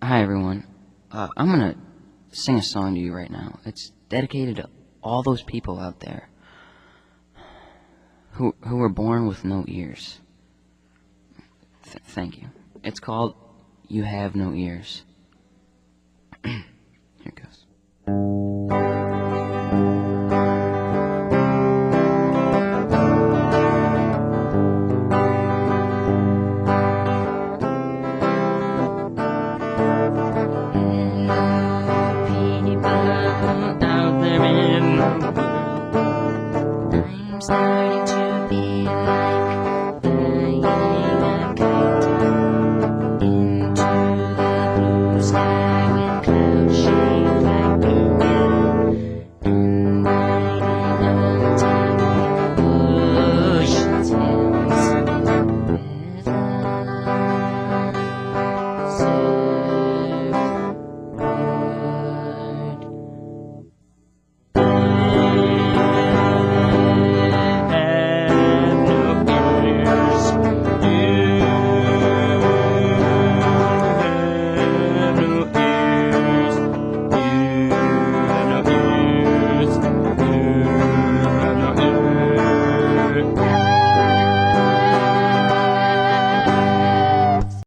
Hi, everyone. Uh, I'm gonna sing a song to you right now. It's dedicated to all those people out there who who were born with no ears. Th- thank you. It's called "You Have No Ears." Starting to be alive.